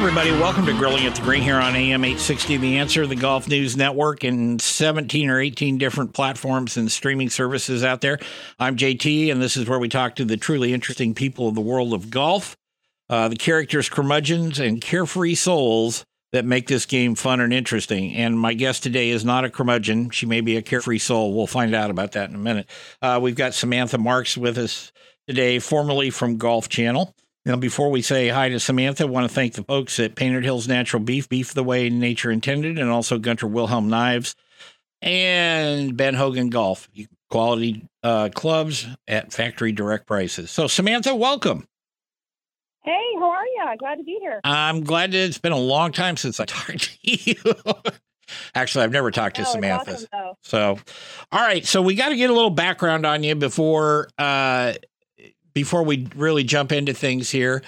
Everybody, welcome to Grilling at the Green here on AM 860, The Answer, the Golf News Network, and 17 or 18 different platforms and streaming services out there. I'm JT, and this is where we talk to the truly interesting people of the world of golf, uh, the characters, curmudgeons, and carefree souls that make this game fun and interesting. And my guest today is not a curmudgeon. She may be a carefree soul. We'll find out about that in a minute. Uh, we've got Samantha Marks with us today, formerly from Golf Channel. Now, before we say hi to Samantha, I want to thank the folks at Painted Hills Natural Beef, beef the way nature intended, and also Gunter Wilhelm Knives and Ben Hogan Golf, quality uh, clubs at factory direct prices. So, Samantha, welcome. Hey, how are you? Glad to be here. I'm glad that it's been a long time since I talked to you. Actually, I've never talked to Oh, Samantha. awesome. So, all right. So we got to get a little background on you before uh, before we really jump into things here.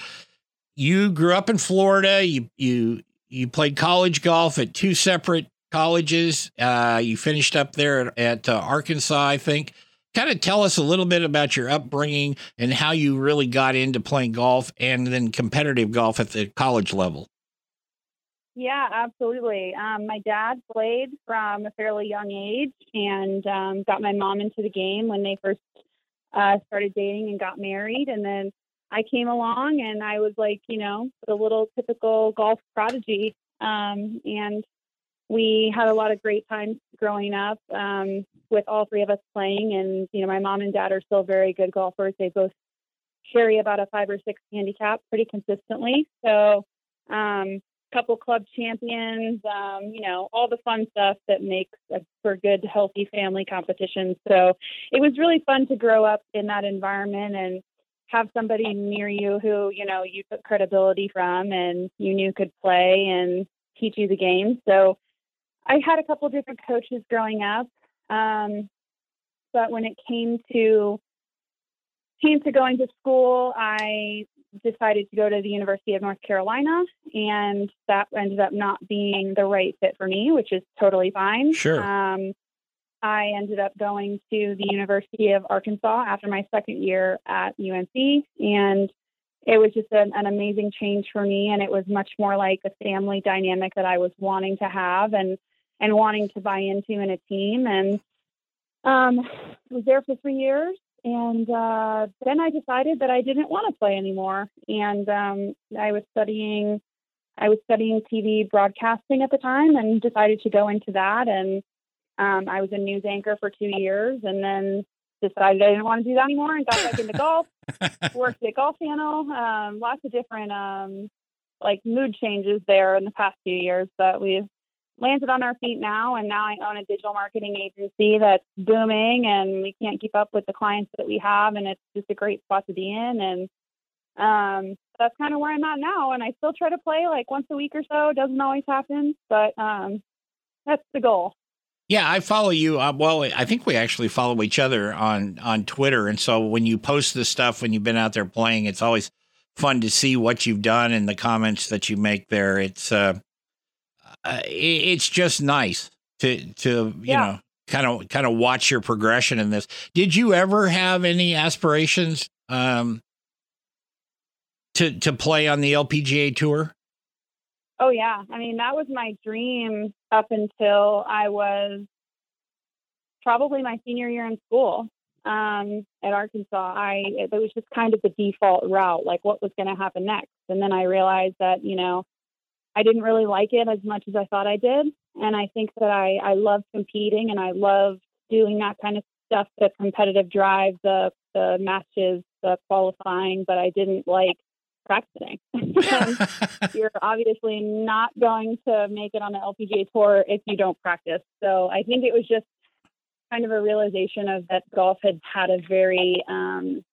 You grew up in Florida. You you you played college golf at two separate colleges. Uh, you finished up there at, at uh, Arkansas, I think. Kind of tell us a little bit about your upbringing and how you really got into playing golf and then competitive golf at the college level. Yeah, absolutely. Um, my dad played from a fairly young age and um, got my mom into the game when they first uh, started dating and got married. And then I came along and I was like, you know, the little typical golf prodigy. Um, and we had a lot of great times growing up um, with all three of us playing. And, you know, my mom and dad are still very good golfers. They both carry about a five or six handicap pretty consistently. So, um, couple club champions, um, you know, all the fun stuff that makes a, for good, healthy family competition. So it was really fun to grow up in that environment and have somebody near you who, you know, you took credibility from and you knew could play and teach you the game. So I had a couple different coaches growing up. Um, but when it came to came to going to school, I decided to go to the University of North Carolina, and that ended up not being the right fit for me, which is totally fine. Sure. Um, I ended up going to the University of Arkansas after my second year at UNC, and it was just an, an amazing change for me. And it was much more like a family dynamic that I was wanting to have and and wanting to buy into in a team. And um, was there for three years, and uh, then I decided that I didn't want to play anymore. And um, I was studying, I was studying TV broadcasting at the time, and decided to go into that. And um, I was a news anchor for two years, and then decided I didn't want to do that anymore, and got back into golf. Worked at Golf Channel, um, lots of different um, like mood changes there in the past few years, but we've landed on our feet now and now I own a digital marketing agency that's booming and we can't keep up with the clients that we have and it's just a great spot to be in and um that's kind of where I'm at now and I still try to play like once a week or so it doesn't always happen but um that's the goal Yeah, I follow you. Uh, well, I think we actually follow each other on on Twitter, and so when you post this stuff when you've been out there playing, it's always fun to see what you've done and the comments that you make there. It's uh, uh it- it's just nice to to you Yeah. know kind of kind of watch your progression in this. Did you ever have any aspirations um to to play on the LPGA tour? Oh yeah, I mean that was my dream up until I was probably my senior year in school. um, at Arkansas, I it was just kind of the default route, like what was going to happen next. And then I realized that you know I didn't really like it as much as I thought I did, and I think that I I love competing and I love doing that kind of stuff, the competitive drive, the the matches, the qualifying, but I didn't like practicing. you're obviously not going to make it on the LPGA tour if you don't practice. So I think it was just kind of a realization of that golf had had a very um,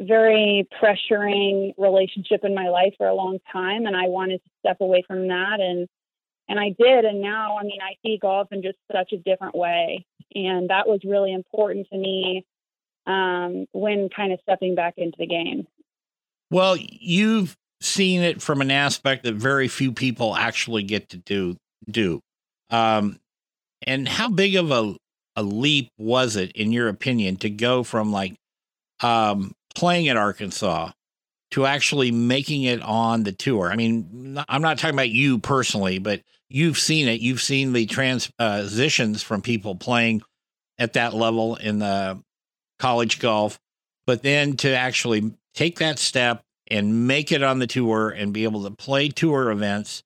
very pressuring relationship in my life for a long time and I wanted to step away from that and and I did and now I mean I see golf in just such a different way and that was really important to me um, when kind of stepping back into the game. Well, you've seen it from an aspect that very few people actually get to do do. Um, and how big of a a leap was it, in your opinion, to go from like um, playing at Arkansas to actually making it on the tour? I mean, I'm not talking about you personally, but you've seen it. You've seen the transitions from people playing at that level in the college golf, but then to actually take that step and make it on the tour and be able to play tour events.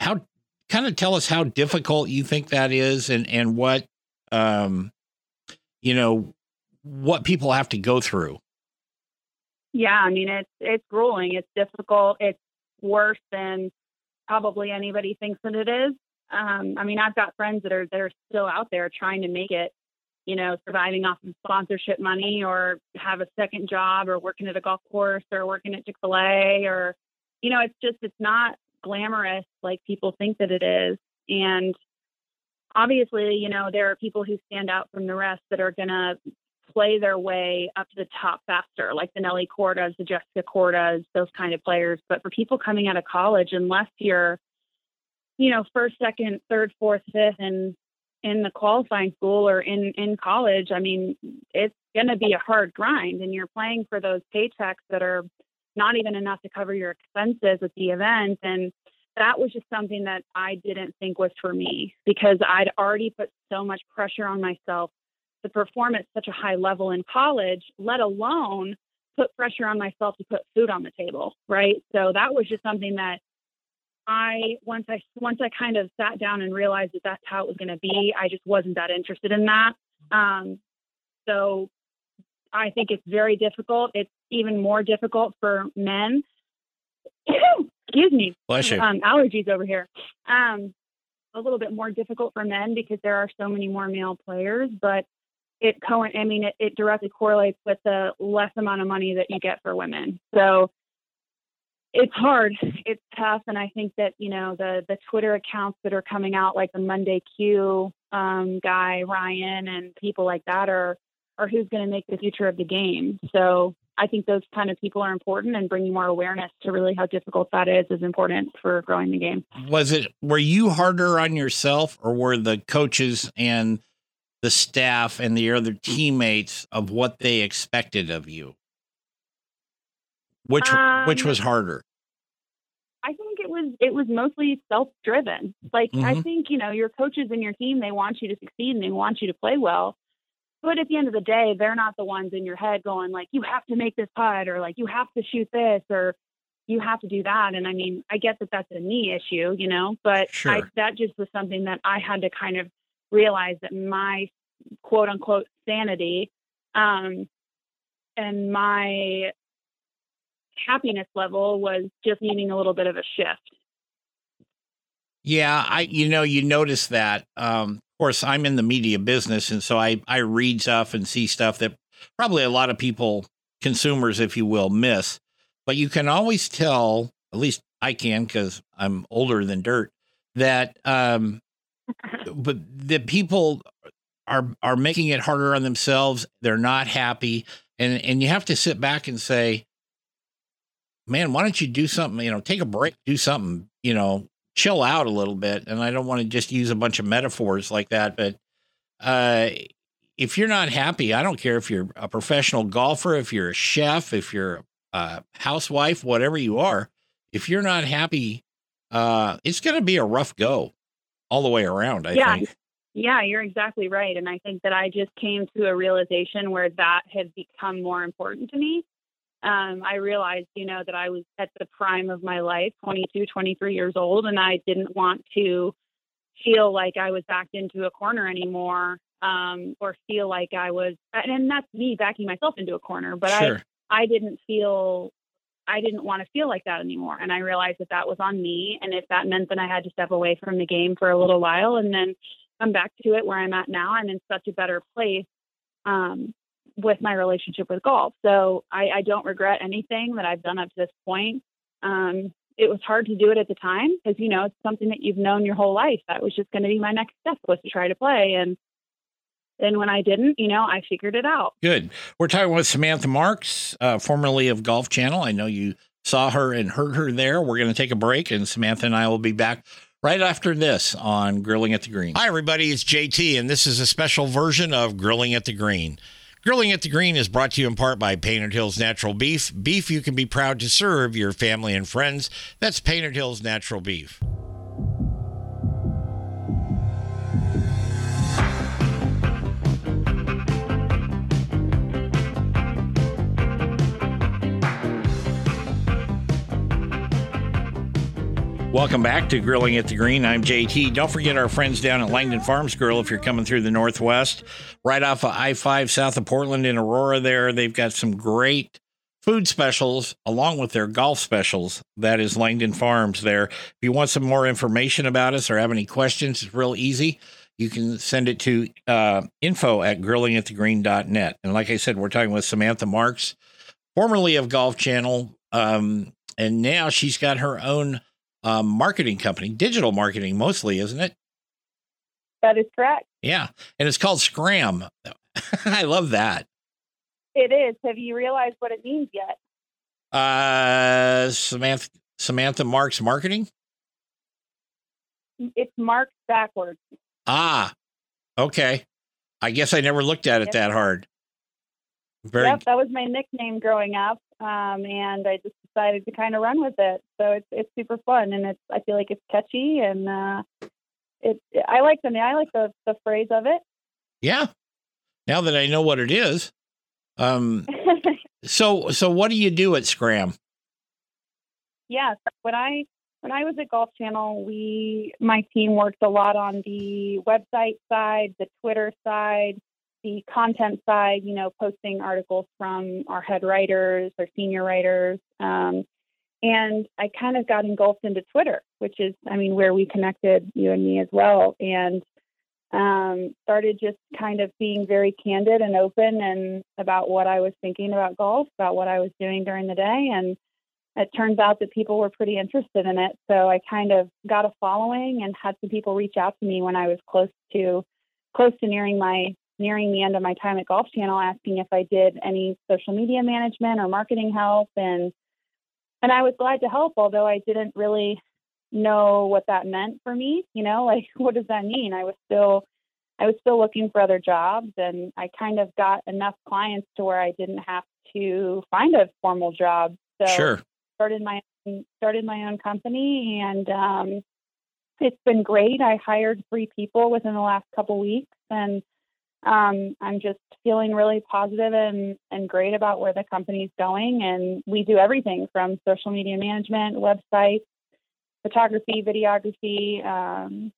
How kind of tell us how difficult you think that is and and what um, you know, what people have to go through. Yeah, I mean it's it's grueling. It's difficult. It's worse than probably anybody thinks that it is. Um, I mean, I've got friends that are that are still out there trying to make it. You know, surviving off of sponsorship money, or have a second job, or working at a golf course, or working at Chick Fil A, or you know, it's just it's not glamorous like people think that it is. And obviously, you know, there are people who stand out from the rest that are going to play their way up to the top faster, like the Nelly Kordas, the Jessica Kordas, those kind of players. But for people coming out of college, unless you're, you know, first, second, third, fourth, fifth, and in the qualifying school or in in college, I mean, it's going to be a hard grind, and you're playing for those paychecks that are not even enough to cover your expenses at the event, and that was just something that I didn't think was for me because I'd already put so much pressure on myself to perform at such a high level in college, let alone put pressure on myself to put food on the table, right? So that was just something that I once I once I kind of sat down and realized that that's how it was going to be, I just wasn't that interested in that. Um, so I think it's very difficult. It's even more difficult for men excuse me. Bless you. Um, allergies over here. Um, a little bit more difficult for men because there are so many more male players, but it co I mean it, it directly correlates with the less amount of money that you get for women. So it's hard. It's tough. And I think that, you know, the the Twitter accounts that are coming out like the Monday Q um, guy, Ryan and people like that are are who's going to make the future of the game. So I think those kind of people are important and bringing more awareness to really how difficult that is is important for growing the game. Was it, were you harder on yourself or were the coaches and the staff and the other teammates of what they expected of you? Which, um, which was harder? I think it was it was mostly self driven. Like mm-hmm. I think you know your coaches and your team they want you to succeed and they want you to play well. But at the end of the day, they're not the ones in your head going like, you have to make this putt or like, you have to shoot this or you have to do that. And I mean, I get that that's a me issue, you know, but sure. I, that just was something that I had to kind of realize that my quote unquote sanity um, and my happiness level was just needing a little bit of a shift. Yeah, I you know you notice that um, of course, I'm in the media business, and so I I read stuff and see stuff that probably a lot of people, consumers, if you will, miss. But you can always tell, at least I can, because I'm older than dirt, that um, but the people are are making it harder on themselves. They're not happy, and and you have to sit back and say, man, why don't you do something? You know, take a break, do something. You know, chill out a little bit. And I don't want to just use a bunch of metaphors like that, but uh, if you're not happy, I don't care if you're a professional golfer, if you're a chef, if you're a housewife, whatever you are, if you're not happy, uh, it's going to be a rough go all the way around. I yeah. think. Yeah, you're exactly right. And I think that I just came to a realization where that had become more important to me. Um, I realized, you know, that I was at the prime of my life, 22, 23 years old, and I didn't want to feel like I was backed into a corner anymore um, or feel like I was, and that's me backing myself into a corner, but Sure. I, I didn't feel, I didn't want to feel like that anymore. And I realized that that was on me. And if that meant that I had to step away from the game for a little while and then come back to it where I'm at now, I'm in such a better place um, with my relationship with golf. So I, I don't regret anything that I've done up to this point. Um, it was hard to do it at the time because you know it's something that you've known your whole life. That was just going to be my next step was to try to play, and then when I didn't, you know, I figured it out. Good. We're talking with Samantha Marks, uh, formerly of Golf Channel. I know you saw her and heard her there. We're going to take a break, and Samantha and I will be back right after this on Grilling at the Green. Hi, everybody. It's JT, and this is a special version of Grilling at the Green. Grilling at the Green is brought to you in part by Painted Hills Natural Beef. Beef you can be proud to serve your family and friends. That's Painted Hills Natural Beef. Welcome back to Grilling at the Green. I'm JT. Don't forget our friends down at Langdon Farms Grill if you're coming through the Northwest, right off of I 5 south of Portland in Aurora. There, they've got some great food specials along with their golf specials. That is Langdon Farms there. If you want some more information about us or have any questions, it's real easy. You can send it to uh, info at grillingatthegreen.net. And like I said, we're talking with Samantha Marks, formerly of Golf Channel. Um, and now she's got her own um, marketing company, digital marketing mostly, isn't it? That is correct. Yeah. And it's called Scram. I love that. It is. Have you realized what it means yet? Uh, Samantha, Samantha Marks Marketing. It's marked backwards. Ah, okay. I guess I never looked at it Yep. that hard. Very Yep, that was my nickname growing up, um, and I just decided to kind of run with it. So it's it's super fun, and it's I feel like it's catchy, and uh, it I like the I like the the phrase of it. yeah. Now that I know what it is, um, so so what do you do at Scram? yeah, when I when I was at Golf Channel, we my team worked a lot on the website side, the Twitter side, the content side. You know, posting articles from our head writers, our senior writers, um, and I kind of got engulfed into Twitter, which is, I mean, where we connected you and me as well, and um, started just kind of being very candid and open and about what I was thinking about golf, about what I was doing during the day, and it turns out that people were pretty interested in it. So I kind of got a following and had some people reach out to me when I was close to close to nearing my nearing the end of my time at Golf Channel, asking if I did any social media management or marketing help, and and I was glad to help, although I didn't really know what that meant for me. You know, like what does that mean? I was still I was still looking for other jobs, and I kind of got enough clients to where I didn't have to find a formal job. So Sure. started my started my own company and um, it's been great. I hired three people within the last couple weeks and um, I'm just feeling really positive and, and great about where the company's going. And we do everything from social media management, websites, photography, videography, um,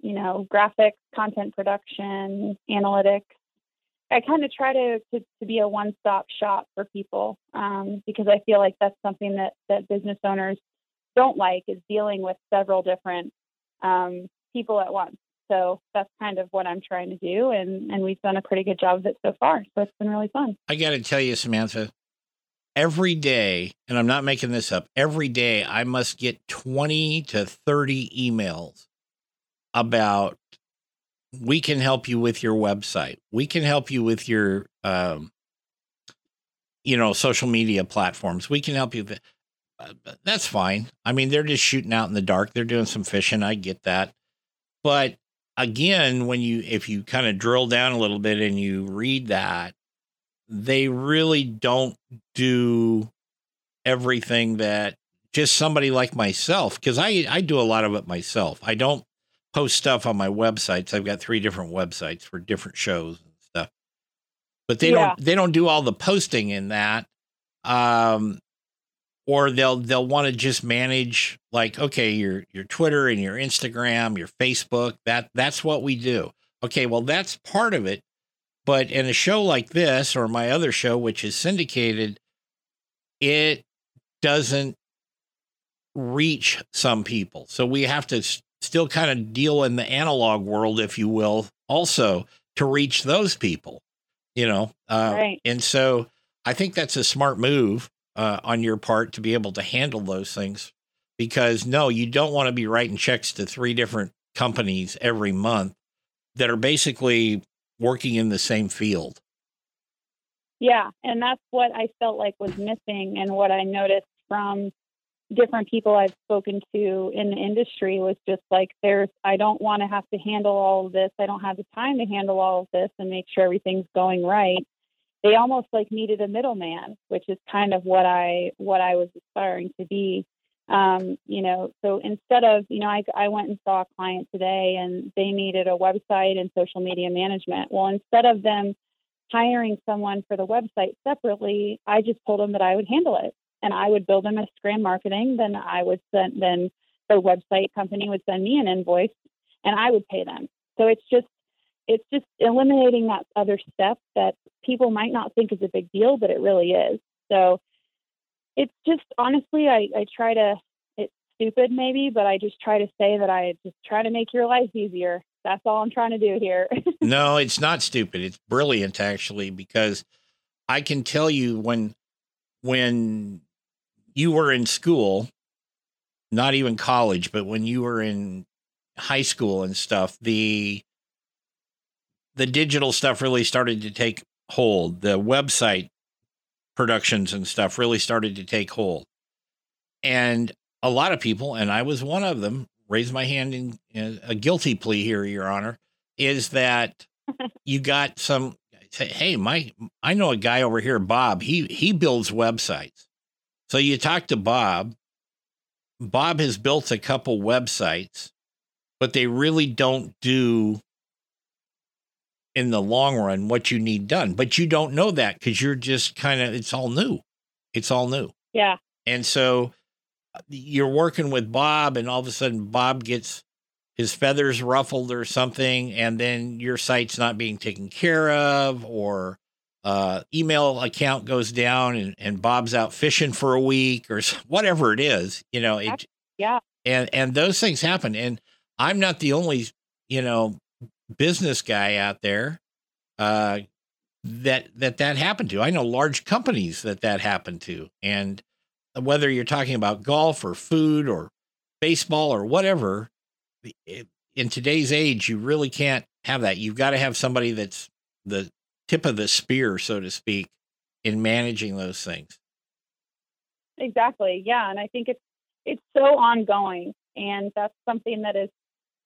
you know, graphics, content production, analytics. I kind of try to, to, to be a one stop shop for people um, because I feel like that's something that, that business owners don't like is dealing with several different um, people at once. So that's kind of what I'm trying to do, and, and we've done a pretty good job of it so far. So it's been really fun. I got to tell you, Samantha, every day, and I'm not making this up, every day I must get 20 to 30 emails about we can help you with your website. We can help you with your, um, you know, social media platforms. We can help you. Uh, that's fine. I mean, they're just shooting out in the dark. They're doing some fishing. I get that. But again, when you, if you kind of drill down a little bit and you read that, they really don't do everything that just somebody like myself because I I do a lot of it myself. I don't post stuff on my websites. I've got three different websites for different shows and stuff. But they Yeah. don't they don't do all the posting in that. Um or they'll they'll want to just manage like okay your your Twitter and your Instagram, your Facebook, that that's what we do. Okay, well that's part of it. But in a show like this or my other show which is syndicated, it doesn't reach some people. So we have to s- still kind of deal in the analog world, if you will, also to reach those people, you know? Uh, Right. And so I think that's a smart move uh, on your part to be able to handle those things because no, you don't want to be writing checks to three different companies every month that are basically working in the same field. Yeah, and that's what I felt like was missing, and what I noticed from different people I've spoken to in the industry was just like, there's, I don't want to have to handle all of this. I don't have the time to handle all of this and make sure everything's going right. They almost like needed a middleman, which is kind of what I what I was aspiring to be. Um, you know, so instead of, you know, I, I went and saw a client today and they needed a website and social media management. Well, instead of them hiring someone for the website separately, I just told them that I would handle it and I would build them a Scram marketing. Then I would send, then the website company would send me an invoice and I would pay them. So it's just, it's just eliminating that other step that people might not think is a big deal, but it really is. So it's just honestly, I, I try to, it's stupid maybe, but I just try to say that I just try to make your life easier. That's all I'm trying to do here. no, it's not stupid. It's brilliant actually because I can tell you when when you were in school, not even college, but when you were in high school and stuff, the the digital stuff really started to take hold. The website productions and stuff really started to take hold. And a lot of people, and I was one of them, raise my hand in, in a guilty plea here, Your Honor, is that you got some say, hey, my I know a guy over here, Bob. He he builds websites. So you talk to Bob. Bob has built a couple websites, but they really don't do in the long run what you need done. But you don't know that because you're just kind of it's all new. It's all new. yeah. And so you're working with Bob, and all of a sudden Bob gets his feathers ruffled or something, and then your site's not being taken care of, or uh, email account goes down, and, and Bob's out fishing for a week, or whatever it is. You know, it, Yeah. and and those things happen. And I'm not the only, you know, business guy out there uh, that that that happened to. I know large companies that that happened to, and whether you're talking about golf or food or baseball or whatever, in today's age, you really can't have that. You've got to have somebody that's the tip of the spear, so to speak, in managing those things. Exactly. Yeah, and I think it's it's so ongoing, and that's something that is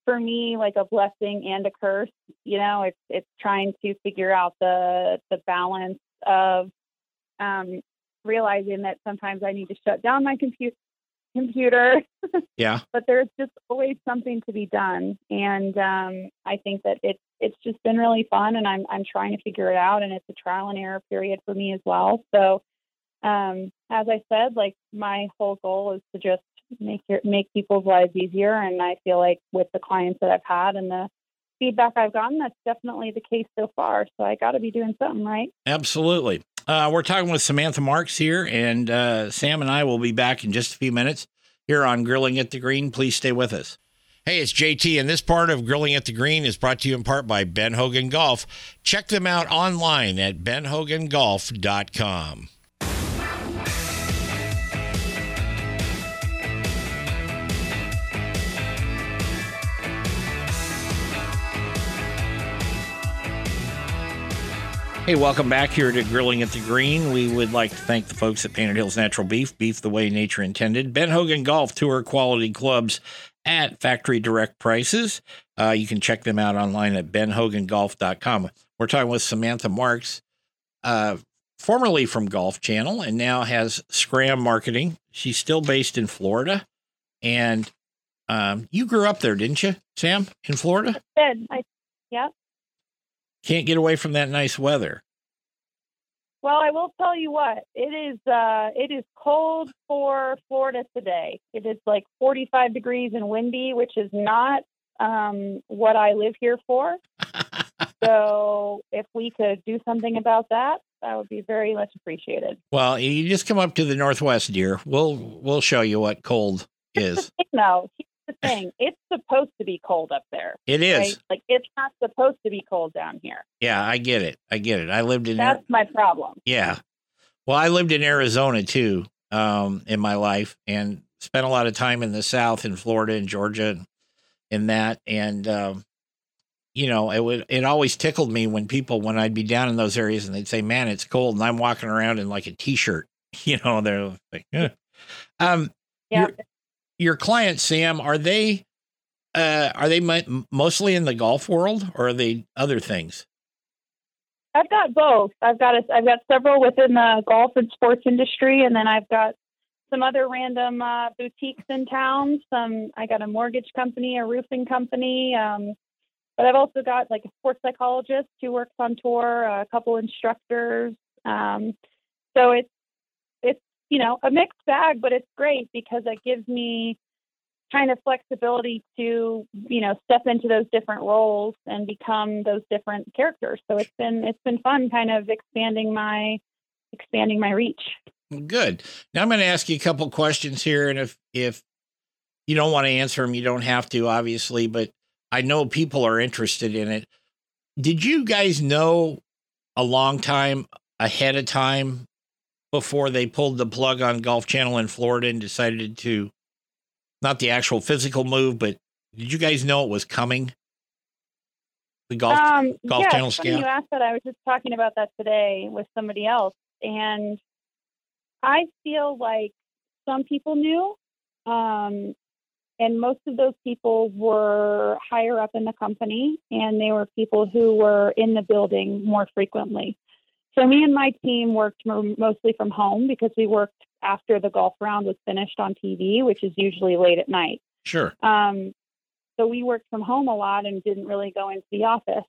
for me like a blessing and a curse. You know, it's it's trying to figure out the the balance of um, realizing that sometimes I need to shut down my computer computer Yeah. but there's just always something to be done and um, i think that it's it's just been really fun and i'm i'm trying to figure it out and it's a trial and error period for me as well so um, as i said like my whole goal is to just make your make people's lives easier and i feel like with the clients that i've had and the feedback i've gotten that's definitely the case so far so i got to be doing something right Absolutely. Uh, we're talking with Samantha Marks here, and uh, Sam and I will be back in just a few minutes here on Grilling at the Green. Please stay with us. Hey, it's JT, and this part of Grilling at the Green is brought to you in part by Ben Hogan Golf. Check them out online at benhogangolf.com. Hey, welcome back here to Grilling at the Green. We would like to thank the folks at Painted Hills Natural Beef, beef the way nature intended. Ben Hogan Golf Tour quality clubs at factory direct prices. Uh, you can check them out online at benhogangolf.com. We're talking with Samantha Marks, uh, formerly from Golf Channel and now has Scram Marketing. She's still based in Florida. And Um, you grew up there, didn't you, Sam, in Florida? Good. I, yeah. Can't get away from that nice weather. Well, I will tell you what. It is uh it is cold for Florida today. It is like 45 degrees and windy, which is not um what I live here for. so, if we could do something about that, that would be very much appreciated. Well, you just come up to the Northwest, dear. We'll we'll show you what cold is. no, the thing. It's supposed to be cold up there. It is. Right? Like it's not supposed to be cold down here. Yeah, I get it. I get it. I lived in That's my problem. Yeah. Well, I lived in Arizona too um, in my life and spent a lot of time in the South in Florida and Georgia and in that. And, um, you know, it would, it always tickled me when people, when I'd be down in those areas and they'd say, man, it's cold. And I'm walking around in like a t-shirt, you know, they're like, eh. um, Yeah. your, your clients, Sam, are they, uh, are they mo- mostly in the golf world or are they other things? I've got both. I've got a, I've got several within the golf and sports industry, and then I've got some other random uh, boutiques in town. Some I got a mortgage company, a roofing company, um, but I've also got like a sports psychologist who works on tour, a couple instructors. Um, so it's you know a mixed bag, but it's great because it gives me kind of flexibility to you know step into those different roles and become those different characters so it's been it's been fun kind of expanding my expanding my reach Good. Now I'm going to ask you a couple questions here, and if if you don't want to answer them, you don't have to, obviously. But I know people are interested in it. Did you guys know a long time ahead of time before they pulled the plug on Golf Channel in Florida and decided to not the actual physical move, but did you guys know it was coming? The golf. um Golf yeah, Channel scout? you asked that i was just talking about that today with somebody else and i feel like some people knew um and most of those people were higher up in the company and they were people who were in the building more frequently so me and my team worked mostly from home because we worked after the golf round was finished on tv which is usually late at night sure. um, so we worked from home a lot and didn't really go into the office.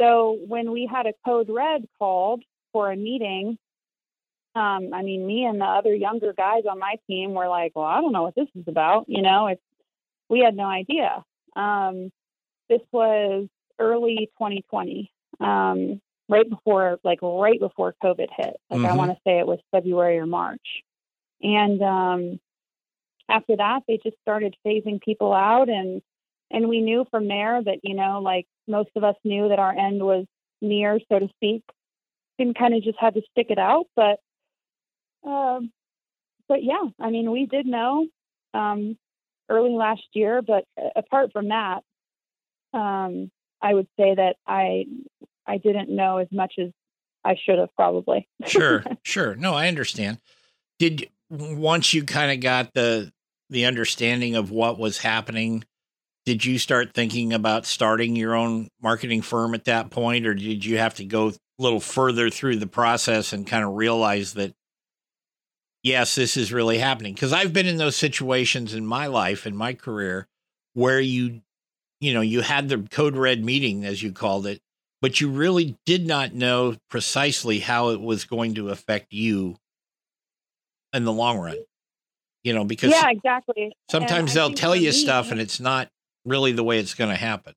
So when we had a code red called for a meeting, um, I mean, me and the other younger guys on my team were like, "Well, I don't know what this is about." You know, it's we had no idea. Um, this was early 2020, um, right before, like right before COVID hit. Like I Mhm. want to say it was February or March, and um, after that they just started phasing people out and and we knew from there that you know like most of us knew that our end was near so to speak and kind of just had to stick it out but um but yeah i mean we did know um early last year but uh, apart from that um i would say that i i didn't know as much as i should have probably. Sure sure. No i understand. Did once you kind of got the the understanding of what was happening did you start thinking about starting your own marketing firm at that point or did you have to go a little further through the process and kind of realize that yes this is really happening because i've been in those situations in my life in my career where you you know you had the code red meeting as you called it but you really did not know precisely how it was going to affect you in the long run. You know, because yeah exactly sometimes I they'll tell you me- stuff and it's not really the way it's going to happen.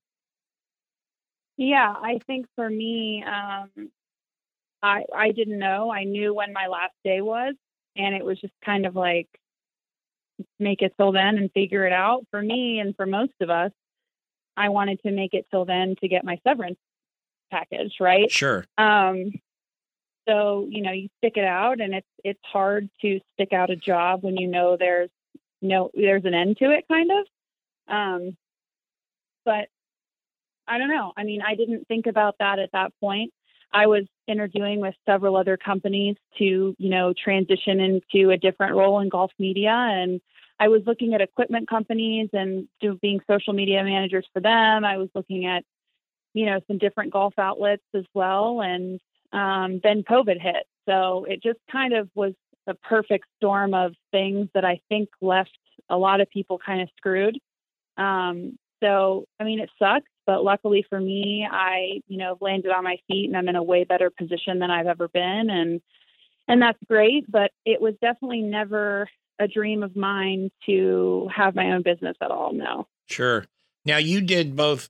Yeah, I think for me, um, I I didn't know. I knew when my last day was, and it was just kind of like make it till then and figure it out. For me, and for most of us, I wanted to make it till then to get my severance package, right? Sure. Um, so you know, you stick it out, and it's it's hard to stick out a job when you know there's no there's an end to it, kind of. Um, but I don't know. I mean, I didn't think about that at that point. I was interviewing with several other companies to, you know, transition into a different role in golf media. And I was looking at equipment companies and do, being social media managers for them. I was looking at, you know, some different golf outlets as well. And um, then COVID hit. So it just kind of was a perfect storm of things that I think left a lot of people kind of screwed. Um, so, I mean, it sucks, but luckily for me, I, you know, landed on my feet and I'm in a way better position than I've ever been. And, and that's great. But it was definitely never a dream of mine to have my own business at all. No. Sure. Now you did both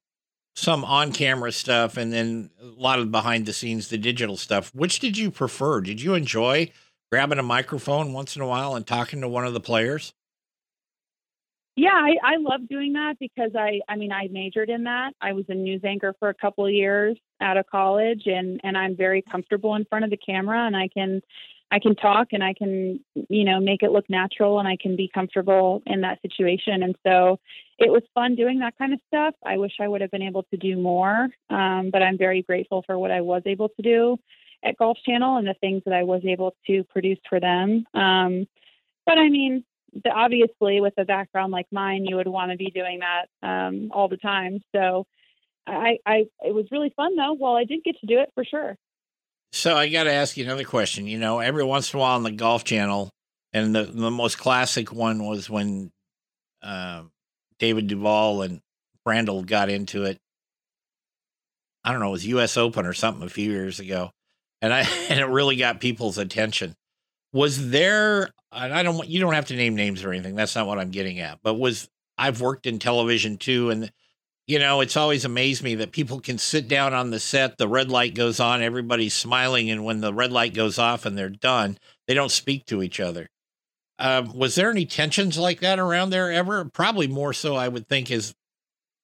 some on camera stuff and then a lot of behind the scenes, the digital stuff. Which did you prefer? Did you enjoy grabbing a microphone once in a while and talking to one of the players? Yeah, I, I love doing that because I, I mean, I majored in that. I was a news anchor for a couple of years out of college, and and I'm very comfortable in front of the camera, and I can, I can talk, and I can, you know, make it look natural, and I can be comfortable in that situation. And so, it was fun doing that kind of stuff. I wish I would have been able to do more, um, but I'm very grateful for what I was able to do at Golf Channel and the things that I was able to produce for them. Um, but I mean, the, obviously, with a background like mine, you would want to be doing that um, all the time. So, I, I, it was really fun though. Well, I did get to do it for sure. So I got to ask you another question. You know, every once in a while on the Golf Channel, and the the most classic one was when uh, David Duval and Brandel got into it. I don't know, it was U.S. Open or something a few years ago, and I and it really got people's attention. Was there? And I don't. Want, you don't have to name names or anything. That's not what I'm getting at. But was I've worked in television too, and you know, it's always amazed me that people can sit down on the set, the red light goes on, everybody's smiling, and when the red light goes off and they're done, they don't speak to each other. Um, was there any tensions like that around there ever? Probably more so, I would think, as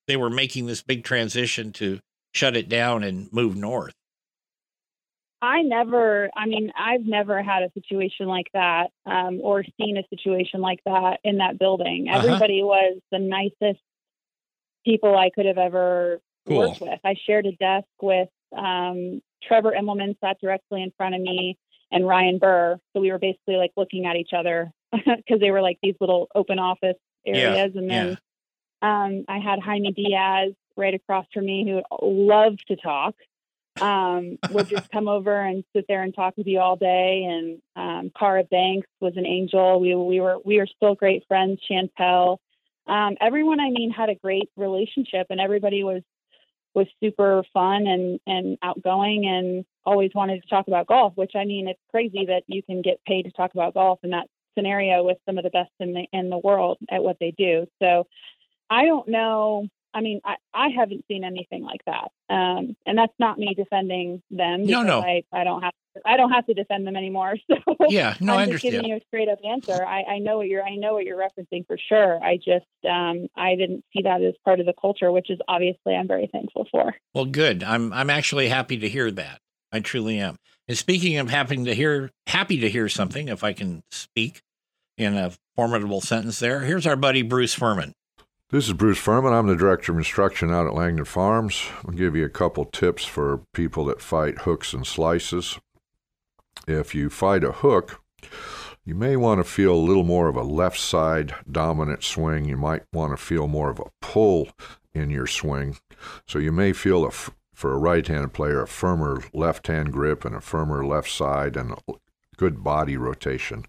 they were making this big transition to shut it down and move north. I never, I mean, I've never had a situation like that um, or seen a situation like that in that building. Uh-huh. Everybody was the nicest people I could have ever Cool. worked with. I shared a desk with um, Trevor Immelman, sat directly in front of me, and Ryan Burr. So we were basically like looking at each other because they were like these little open office areas. and then um, I had Jaime Diaz right across from me who loved to talk um, would just come over and sit there and talk with you all day. And um, Cara Banks was an angel. We we were we were still great friends. Chantel, um, everyone I mean had a great relationship, and everybody was was super fun and and outgoing and always wanted to talk about golf. Which I mean, it's crazy that you can get paid to talk about golf in that scenario with some of the best in the in the world at what they do. So I don't know. I mean, I, I haven't seen anything like that, um, and that's not me defending them. No, no. I, I don't have I don't have to defend them anymore. So Yeah, no, I'm I just understand. giving you a straight up answer. I, I know what you're I know what you're referencing for sure. I just um, I didn't see that as part of the culture, which is obviously I'm very thankful for. Well, good. I'm I'm actually happy to hear that. I truly am. And speaking of happy to hear happy to hear something, if I can speak in a formidable sentence there, here's our buddy Bruce Furman. This is Bruce Furman. I'm the director of instruction out at Langdon Farms. I'll give you a couple tips for people that fight hooks and slices. If you fight a hook, you may want to feel a little more of a left side dominant swing. You might want to feel more of a pull in your swing. So you may feel a for a right-handed player a firmer left-hand grip and a firmer left side and a good body rotation.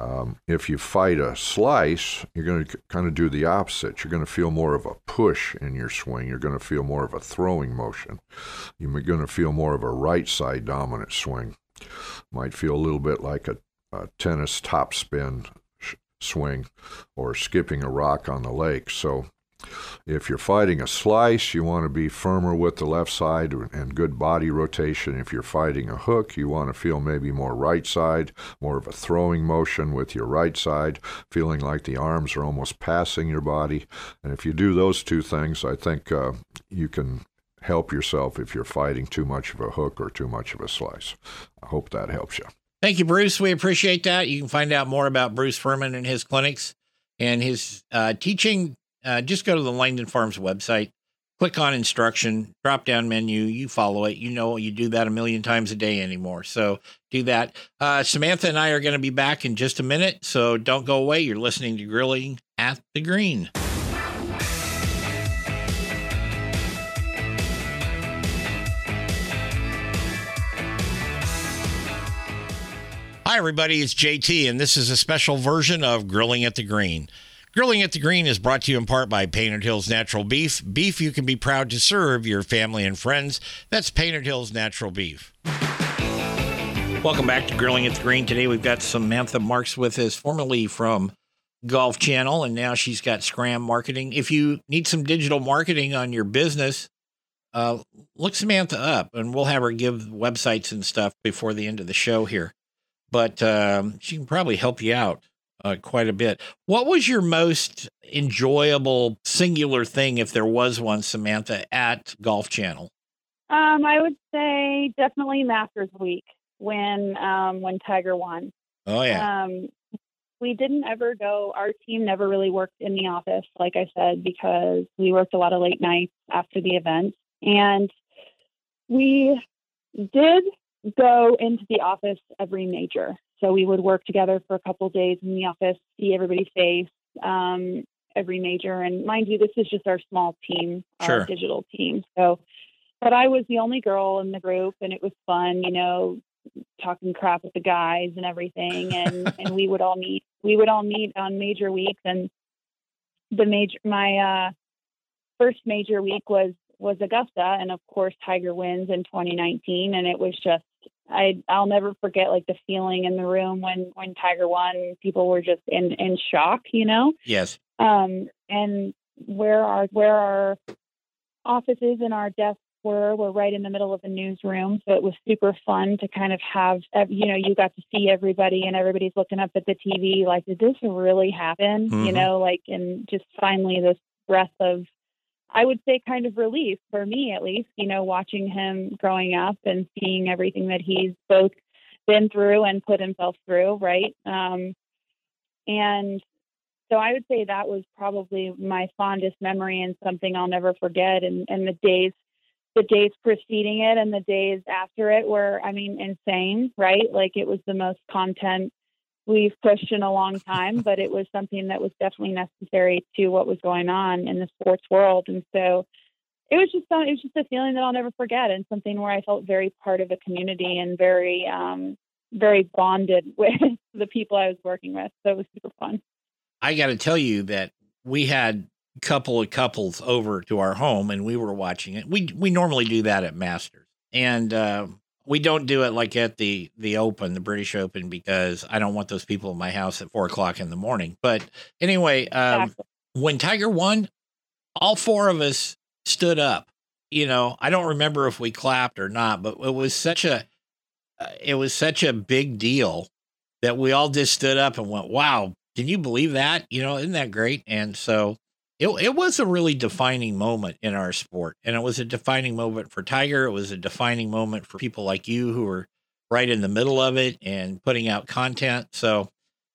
Um, if you fight a slice, you're going to kind of do the opposite. You're going to feel more of a push in your swing. You're going to feel more of a throwing motion. You're going to feel more of a right side dominant swing. Might feel a little bit like a, a tennis topspin sh- swing or skipping a rock on the lake. So if you're fighting a slice, you want to be firmer with the left side and good body rotation. If you're fighting a hook, you want to feel maybe more right side, more of a throwing motion with your right side, feeling like the arms are almost passing your body. And if you do those two things, I think uh, you can help yourself if you're fighting too much of a hook or too much of a slice. I hope that helps you. Thank you, Bruce. We appreciate that. You can find out more about Bruce Furman and his clinics and his uh, teaching. Uh, just go to the Langdon Farms website, click on instruction, drop down menu. You follow it. You know you do that a million times a day anymore. So do that. Uh, Samantha and I are going to be back in just a minute. So don't go away. You're listening to Grilling at the Green. Hi, everybody. It's JT, and this is a special version of Grilling at the Green. Grilling at the Green is brought to you in part by Painted Hills Natural Beef. Beef you can be proud to serve your family and friends. That's Painted Hills Natural Beef. Welcome back to Grilling at the Green. Today we've got Samantha Marks with us, formerly from Golf Channel, and now she's got Scram Marketing. If you need some digital marketing on your business, uh, look Samantha up, and we'll have her give websites and stuff before the end of the show here. But um, she can probably help you out uh, quite a bit. What was your most enjoyable singular thing, if there was one, Samantha, at Golf Channel? Um, I would say definitely Masters Week when um, when Tiger won. Oh yeah. Um, we didn't ever go. Our team never really worked in the office, like I said, because we worked a lot of late nights after the event, and we did go into the office every major. So we would work together for a couple of days in the office, see everybody's face, um, every major. And mind you, this is just our small team, Sure. our digital team. So, but I was the only girl in the group, and it was fun, you know, talking crap with the guys and everything. And and we would all meet. We would all meet on major weeks, and the major my uh, first major week was was Augusta, and of course Tiger wins in 2019, and it was just I I'll never forget like the feeling in the room when when Tiger won. People were just in in shock, you know. yes. Um, and where our where our offices and our desks were were right in the middle of the newsroom, so it was super fun to kind of have you know you got to see everybody and everybody's looking up at the TV like did this really happen? You Mhm. know, like and just finally this breath of I would say kind of relief for me at least, you know, watching him growing up and seeing everything that he's both been through and put himself through, right? Um, and so I would say that was probably my fondest memory and something I'll never forget. And, and the days, the days preceding it and the days after it were, I mean, insane, right? Like it was the most content we've pushed in a long time, but it was something that was definitely necessary to what was going on in the sports world. And so it was just, it was just a feeling that I'll never forget and something where I felt very part of a community and very, um, very bonded with the people I was working with. So it was super fun. I got to tell you that we had a couple of couples over to our home and we were watching it. We we normally do that at Masters, and uh, we don't do it like at the the Open, the British Open, because I don't want those people in my house at four o'clock in the morning. But anyway, um, Exactly. when Tiger won, all four of us stood up. You know, I don't remember if we clapped or not, but it was such a uh, it was such a big deal that we all just stood up and went, "Wow, can you believe that? You know, isn't that great?" And so it it was a really defining moment in our sport, and it was a defining moment for Tiger. It was a defining moment for people like you who were right in the middle of it and putting out content. So,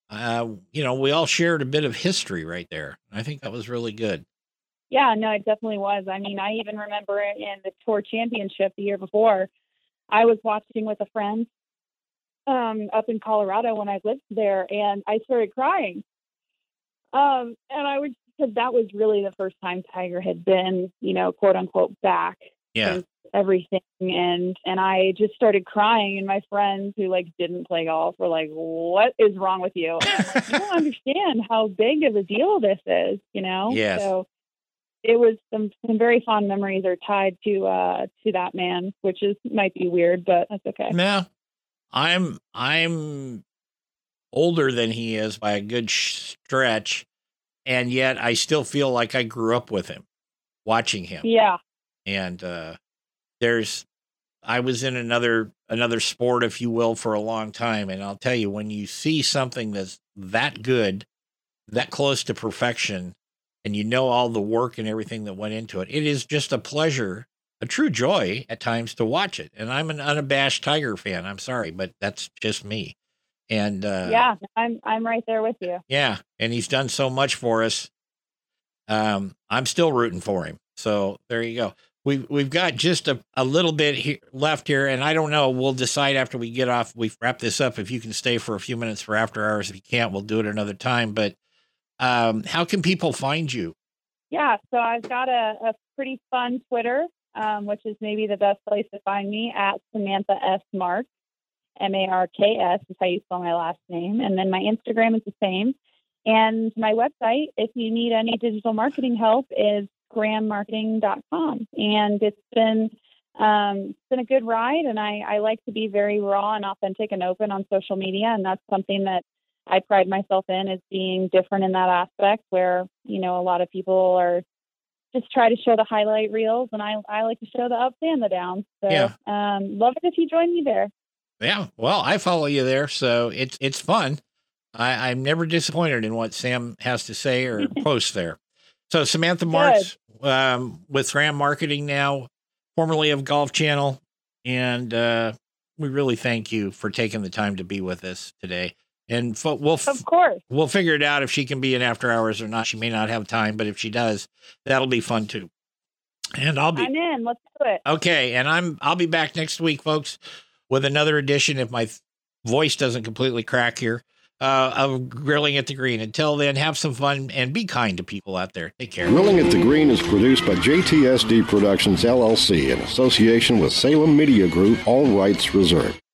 uh, you know, we all shared a bit of history right there. I think that was really good. Yeah, no, it definitely was. I mean, I even remember in the tour championship the year before, I was watching with a friend um, up in Colorado when I lived there, and I started crying. Um, and I was because that was really the first time Tiger had been, you know, quote unquote, back Yeah. since everything, and and I just started crying, and my friends who like didn't play golf were like, "What is wrong with you?" Like, you don't understand how big of a deal this is, you know. Yes. So it was some some very fond memories are tied to uh to that man, which is might be weird, but that's okay. No, I'm I'm older than he is by a good sh- stretch, and yet I still feel like I grew up with him, watching him. Yeah, And uh, there's, I was in another another sport, if you will, for a long time, and I'll tell you when you see something that's that good, that close to perfection, and you know all the work and everything that went into it, it is just a pleasure a true joy at times to watch it. And I'm an unabashed Tiger fan. I'm sorry, but that's just me. And uh, yeah, I'm I'm right there with you. yeah, and he's done so much for us. Um, I'm still rooting for him. So there you go. We've we've got just a, a little bit here, left here, and I don't know. We'll decide after we get off. We wrap this up. If you can stay for a few minutes for after hours, if you can't, we'll do it another time. But um, how can people find you? Yeah, so I've got a, a pretty fun Twitter, um, which is maybe the best place to find me at Samantha S. Mark, M A R K S is how you spell my last name. And then my Instagram is the same. And my website, if you need any digital marketing help, is grammarketing.com. And it's been um, it's been a good ride, and I, I like to be very raw and authentic and open on social media, and that's something that I pride myself in is being different in that aspect. Where you know a lot of people are just try to show the highlight reels, and I I like to show the ups and the downs. So Yeah. um, love it if you join me there. Yeah, well, I follow you there, so it's it's fun. I, I'm never disappointed in what Sam has to say or post there. So Samantha Marks um, with Ram Marketing now, formerly of Golf Channel, and uh, we really thank you for taking the time to be with us today. And fo- we'll f- Of course. we'll figure it out if she can be in after hours or not. She may not have time, but if she does, that'll be fun too. And I'll be I'm in. Let's do it. Okay, and I'm I'll be back next week, folks, with another edition if my voice doesn't completely crack here uh, of grilling at the green. Until then, have some fun and be kind to people out there. Take care. Grilling at the Green is produced by JTSD Productions LLC in association with Salem Media Group, all rights reserved.